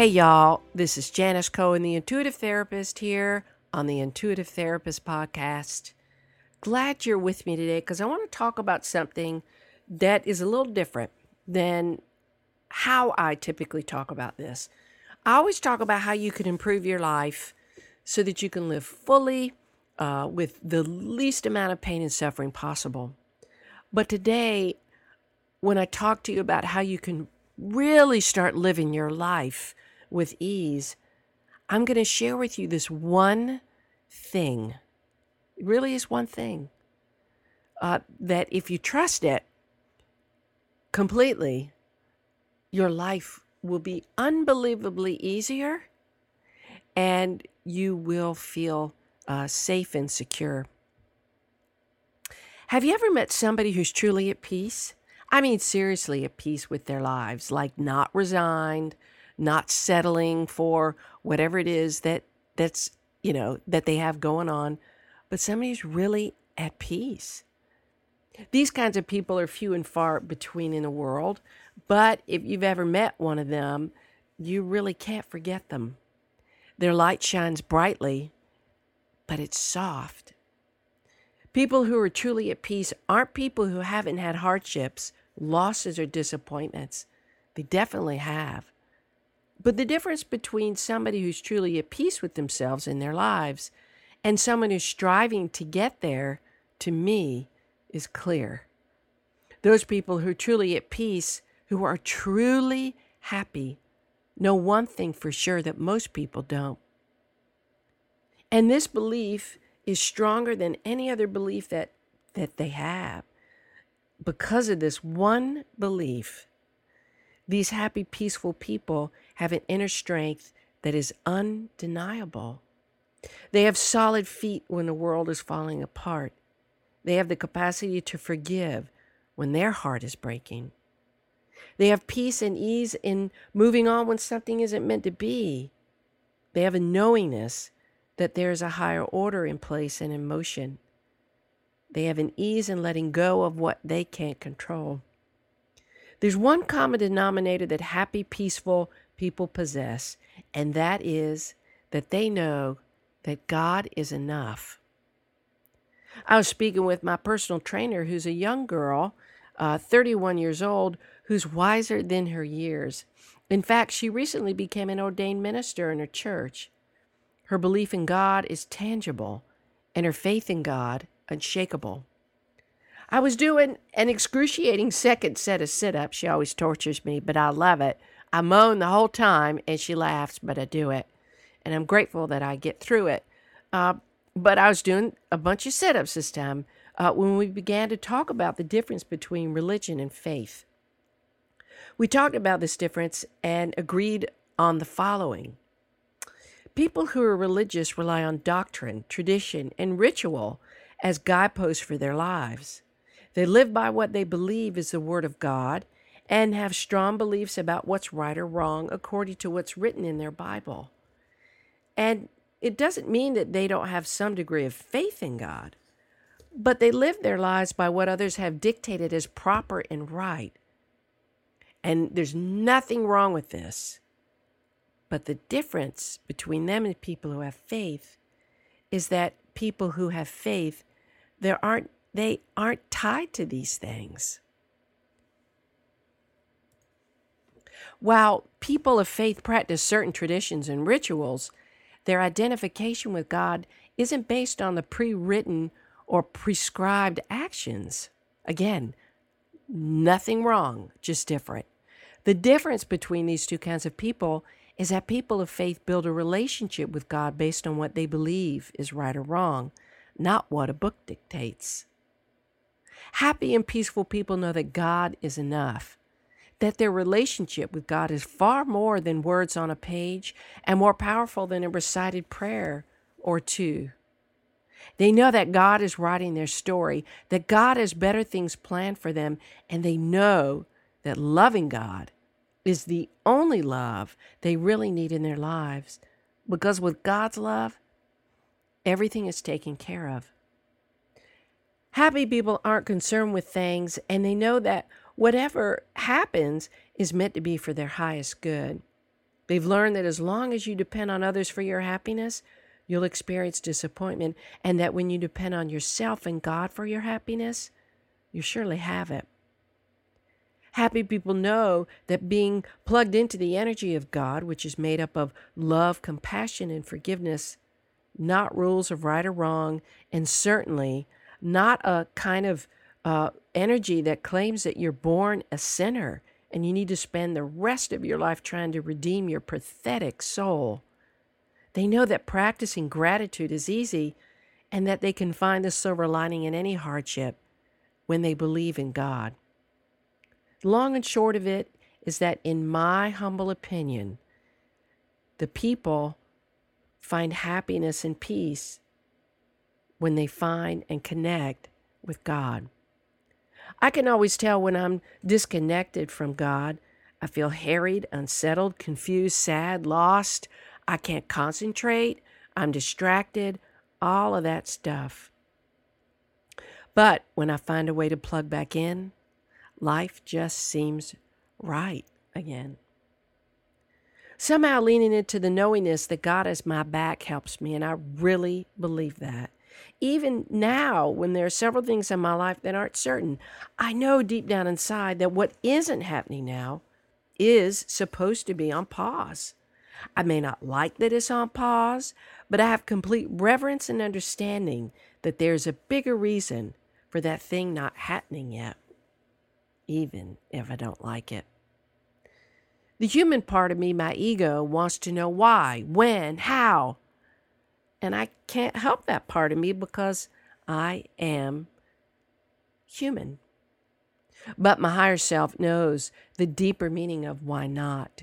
Hey, y'all, this is Janis Cohen, the Intuitive Therapist, here on the Intuitive Therapist Podcast. Glad you're with me today because I want to talk about something that is a little different than how I typically talk about this. I always talk about how you can improve your life so that you can live fully uh, with the least amount of pain and suffering possible. But today, when I talk to you about how you can really start living your life with ease, I'm going to share with you this one thing. It really is one thing uh, that if you trust it completely, your life will be unbelievably easier and you will feel uh, safe and secure. Have you ever met somebody who's truly at peace? I mean, seriously at peace with their lives, like not resigned, not settling for whatever it is that that's you know that they have going on but somebody who's really at peace. These kinds of people are few and far between in the world but if you've ever met one of them you really can't forget them. Their light shines brightly but it's soft. People who are truly at peace aren't people who haven't had hardships losses or disappointments. They definitely have but the difference between somebody who's truly at peace with themselves in their lives and someone who's striving to get there, to me, is clear. Those people who are truly at peace, who are truly happy, know one thing for sure that most people don't. And this belief is stronger than any other belief that, that they have. Because of this one belief, these happy, peaceful people have an inner strength that is undeniable. They have solid feet when the world is falling apart. They have the capacity to forgive when their heart is breaking. They have peace and ease in moving on when something isn't meant to be. They have a knowingness that there is a higher order in place and in motion. They have an ease in letting go of what they can't control. There's one common denominator that happy, peaceful people possess, and that is that they know that God is enough. I was speaking with my personal trainer, who's a young girl, uh, 31 years old, who's wiser than her years. In fact, she recently became an ordained minister in her church. Her belief in God is tangible, and her faith in God unshakable. I was doing an excruciating second set of sit ups. She always tortures me, but I love it. I moan the whole time and she laughs, but I do it. And I'm grateful that I get through it. Uh, but I was doing a bunch of sit ups this time uh, when we began to talk about the difference between religion and faith. We talked about this difference and agreed on the following People who are religious rely on doctrine, tradition, and ritual as guideposts for their lives. They live by what they believe is the Word of God and have strong beliefs about what's right or wrong according to what's written in their Bible. And it doesn't mean that they don't have some degree of faith in God, but they live their lives by what others have dictated as proper and right. And there's nothing wrong with this. But the difference between them and people who have faith is that people who have faith, there aren't they aren't tied to these things. While people of faith practice certain traditions and rituals, their identification with God isn't based on the pre written or prescribed actions. Again, nothing wrong, just different. The difference between these two kinds of people is that people of faith build a relationship with God based on what they believe is right or wrong, not what a book dictates. Happy and peaceful people know that God is enough. that their relationship with God is far more than words on a page and more powerful than a recited prayer or two. They know that God is writing their story, that God has better things planned for them, and they know that loving God is the only love they really need in their lives. Because with God's love, everything is taken care of. Happy people aren't concerned with things, and they know that whatever happens is meant to be for their highest good. They've learned that as long as you depend on others for your happiness, you'll experience disappointment, and that when you depend on yourself and God for your happiness, you surely have it. Happy people know that being plugged into the energy of God, which is made up of love, compassion, and forgiveness, not rules of right or wrong, and certainly not a kind of uh, energy that claims that you're born a sinner and you need to spend the rest of your life trying to redeem your pathetic soul. They know that practicing gratitude is easy and that they can find the silver lining in any hardship when they believe in God. Long and short of it is that, in my humble opinion, the people find happiness and peace when they find and connect with God. I can always tell when I'm disconnected from God. I feel harried, unsettled, confused, sad, lost. I can't concentrate. I'm distracted, all of that stuff. But when I find a way to plug back in, life just seems right again. Somehow leaning into the knowingness that God has my back helps me, and I really believe that. Even now, when there are several things in my life that aren't certain, I know deep down inside that what isn't happening now is supposed to be on pause. I may not like that it's on pause, but I have complete reverence and understanding that there's a bigger reason for that thing not happening yet, even if I don't like it. The human part of me, my ego, wants to know why, when, how, and I can't help that part of me because I am human. But my higher self knows the deeper meaning of why not,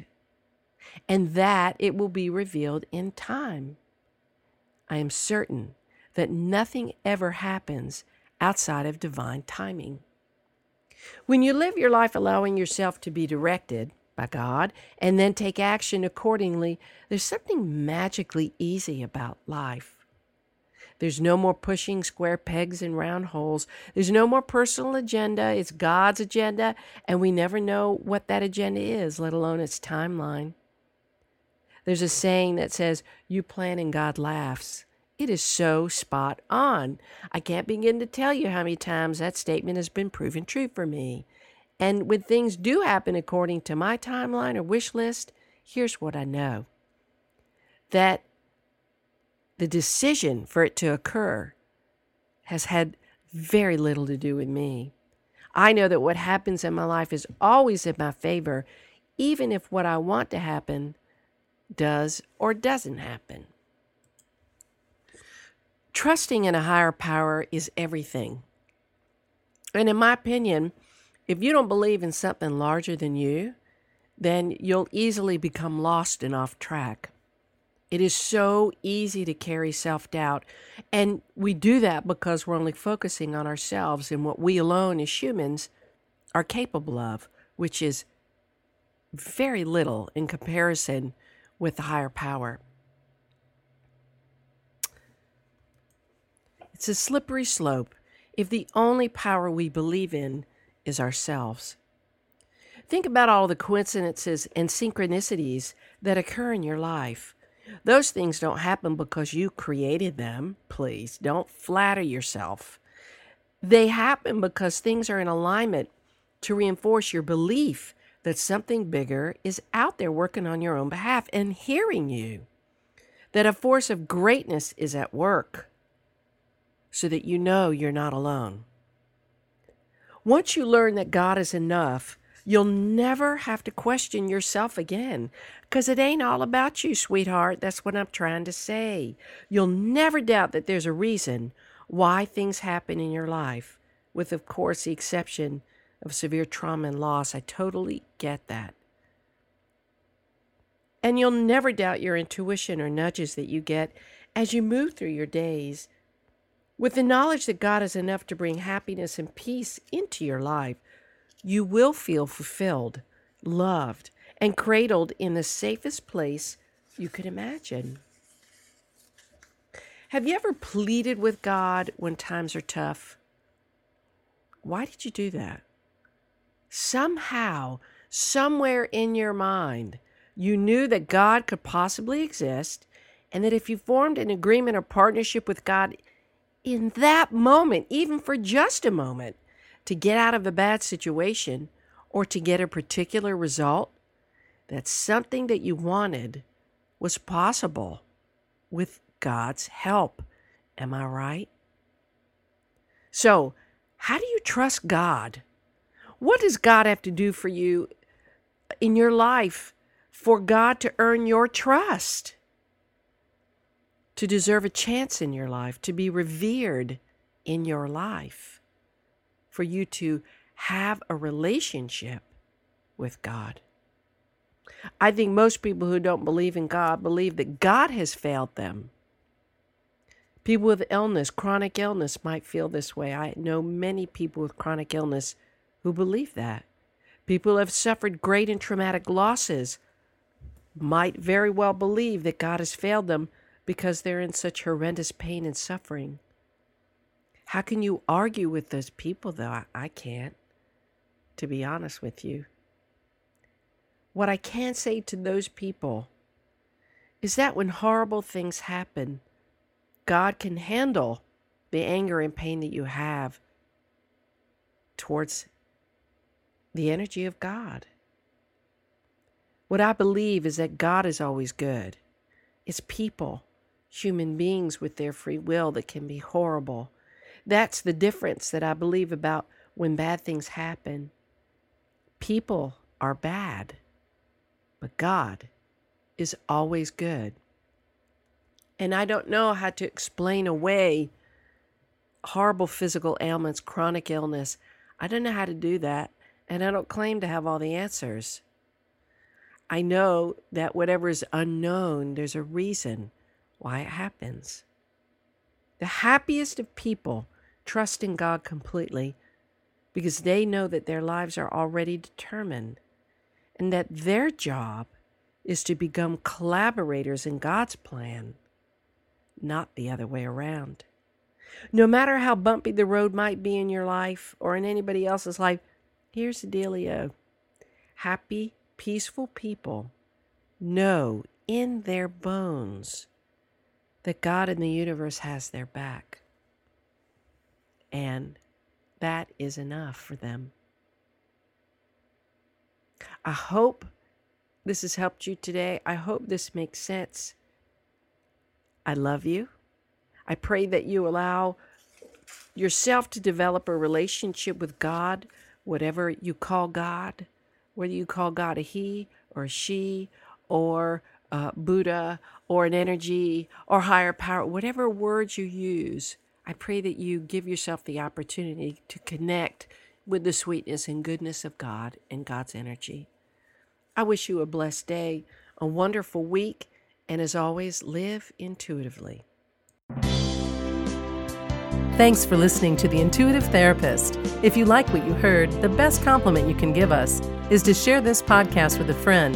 and that it will be revealed in time. I am certain that nothing ever happens outside of divine timing. When you live your life allowing yourself to be directed, by God and then take action accordingly, there's something magically easy about life. There's no more pushing square pegs in round holes. There's no more personal agenda. It's God's agenda, and we never know what that agenda is, let alone its timeline. There's a saying that says, You plan and God laughs. It is so spot on. I can't begin to tell you how many times that statement has been proven true for me. And when things do happen according to my timeline or wish list, here's what I know that the decision for it to occur has had very little to do with me. I know that what happens in my life is always in my favor, even if what I want to happen does or doesn't happen. Trusting in a higher power is everything. And in my opinion, if you don't believe in something larger than you, then you'll easily become lost and off track. It is so easy to carry self doubt. And we do that because we're only focusing on ourselves and what we alone as humans are capable of, which is very little in comparison with the higher power. It's a slippery slope if the only power we believe in is ourselves. Think about all the coincidences and synchronicities that occur in your life. Those things don't happen because you created them. Please don't flatter yourself. They happen because things are in alignment to reinforce your belief that something bigger is out there working on your own behalf and hearing you, that a force of greatness is at work so that you know you're not alone. Once you learn that God is enough, you'll never have to question yourself again because it ain't all about you, sweetheart. That's what I'm trying to say. You'll never doubt that there's a reason why things happen in your life, with, of course, the exception of severe trauma and loss. I totally get that. And you'll never doubt your intuition or nudges that you get as you move through your days with the knowledge that God is enough to bring happiness and peace into your life. You will feel fulfilled, loved, and cradled in the safest place you could imagine. Have you ever pleaded with God when times are tough? Why did you do that? Somehow, somewhere in your mind, you knew that God could possibly exist, and that if you formed an agreement or partnership with God in that moment, even for just a moment, to get out of a bad situation or to get a particular result, that something that you wanted was possible with God's help. Am I right? So, how do you trust God? What does God have to do for you in your life for God to earn your trust, to deserve a chance in your life, to be revered in your life, for you to have a relationship with God. I think most people who don't believe in God believe that God has failed them. People with illness, chronic illness, might feel this way. I know many people with chronic illness who believe that. People who have suffered great and traumatic losses might very well believe that God has failed them because they're in such horrendous pain and suffering. How can you argue with those people, though? I, I can't, to be honest with you. What I can say to those people is that when horrible things happen, God can handle the anger and pain that you have towards the energy of God. What I believe is that God is always good. It's people, human beings with their free will that can be horrible. That's the difference that I believe about when bad things happen. People are bad, but God is always good. And I don't know how to explain away horrible physical ailments, chronic illness. I don't know how to do that. And I don't claim to have all the answers. I know that whatever is unknown, there's a reason why it happens. The happiest of people trust in God completely because they know that their lives are already determined and that their job is to become collaborators in God's plan, not the other way around. No matter how bumpy the road might be in your life or in anybody else's life, here's the dealio. Happy peaceful people know in their bones that God in the universe has their back. And that is enough for them. I hope this has helped you today. I hope this makes sense. I love you. I pray that you allow yourself to develop a relationship with God, whatever you call God whether you call God a he or a she or uh, Buddha or an energy or higher power, whatever words you use, I pray that you give yourself the opportunity to connect with the sweetness and goodness of God and God's energy. I wish you a blessed day, a wonderful week, and as always, live intuitively. Thanks for listening to The Intuitive Therapist. If you like what you heard, the best compliment you can give us is to share this podcast with a friend.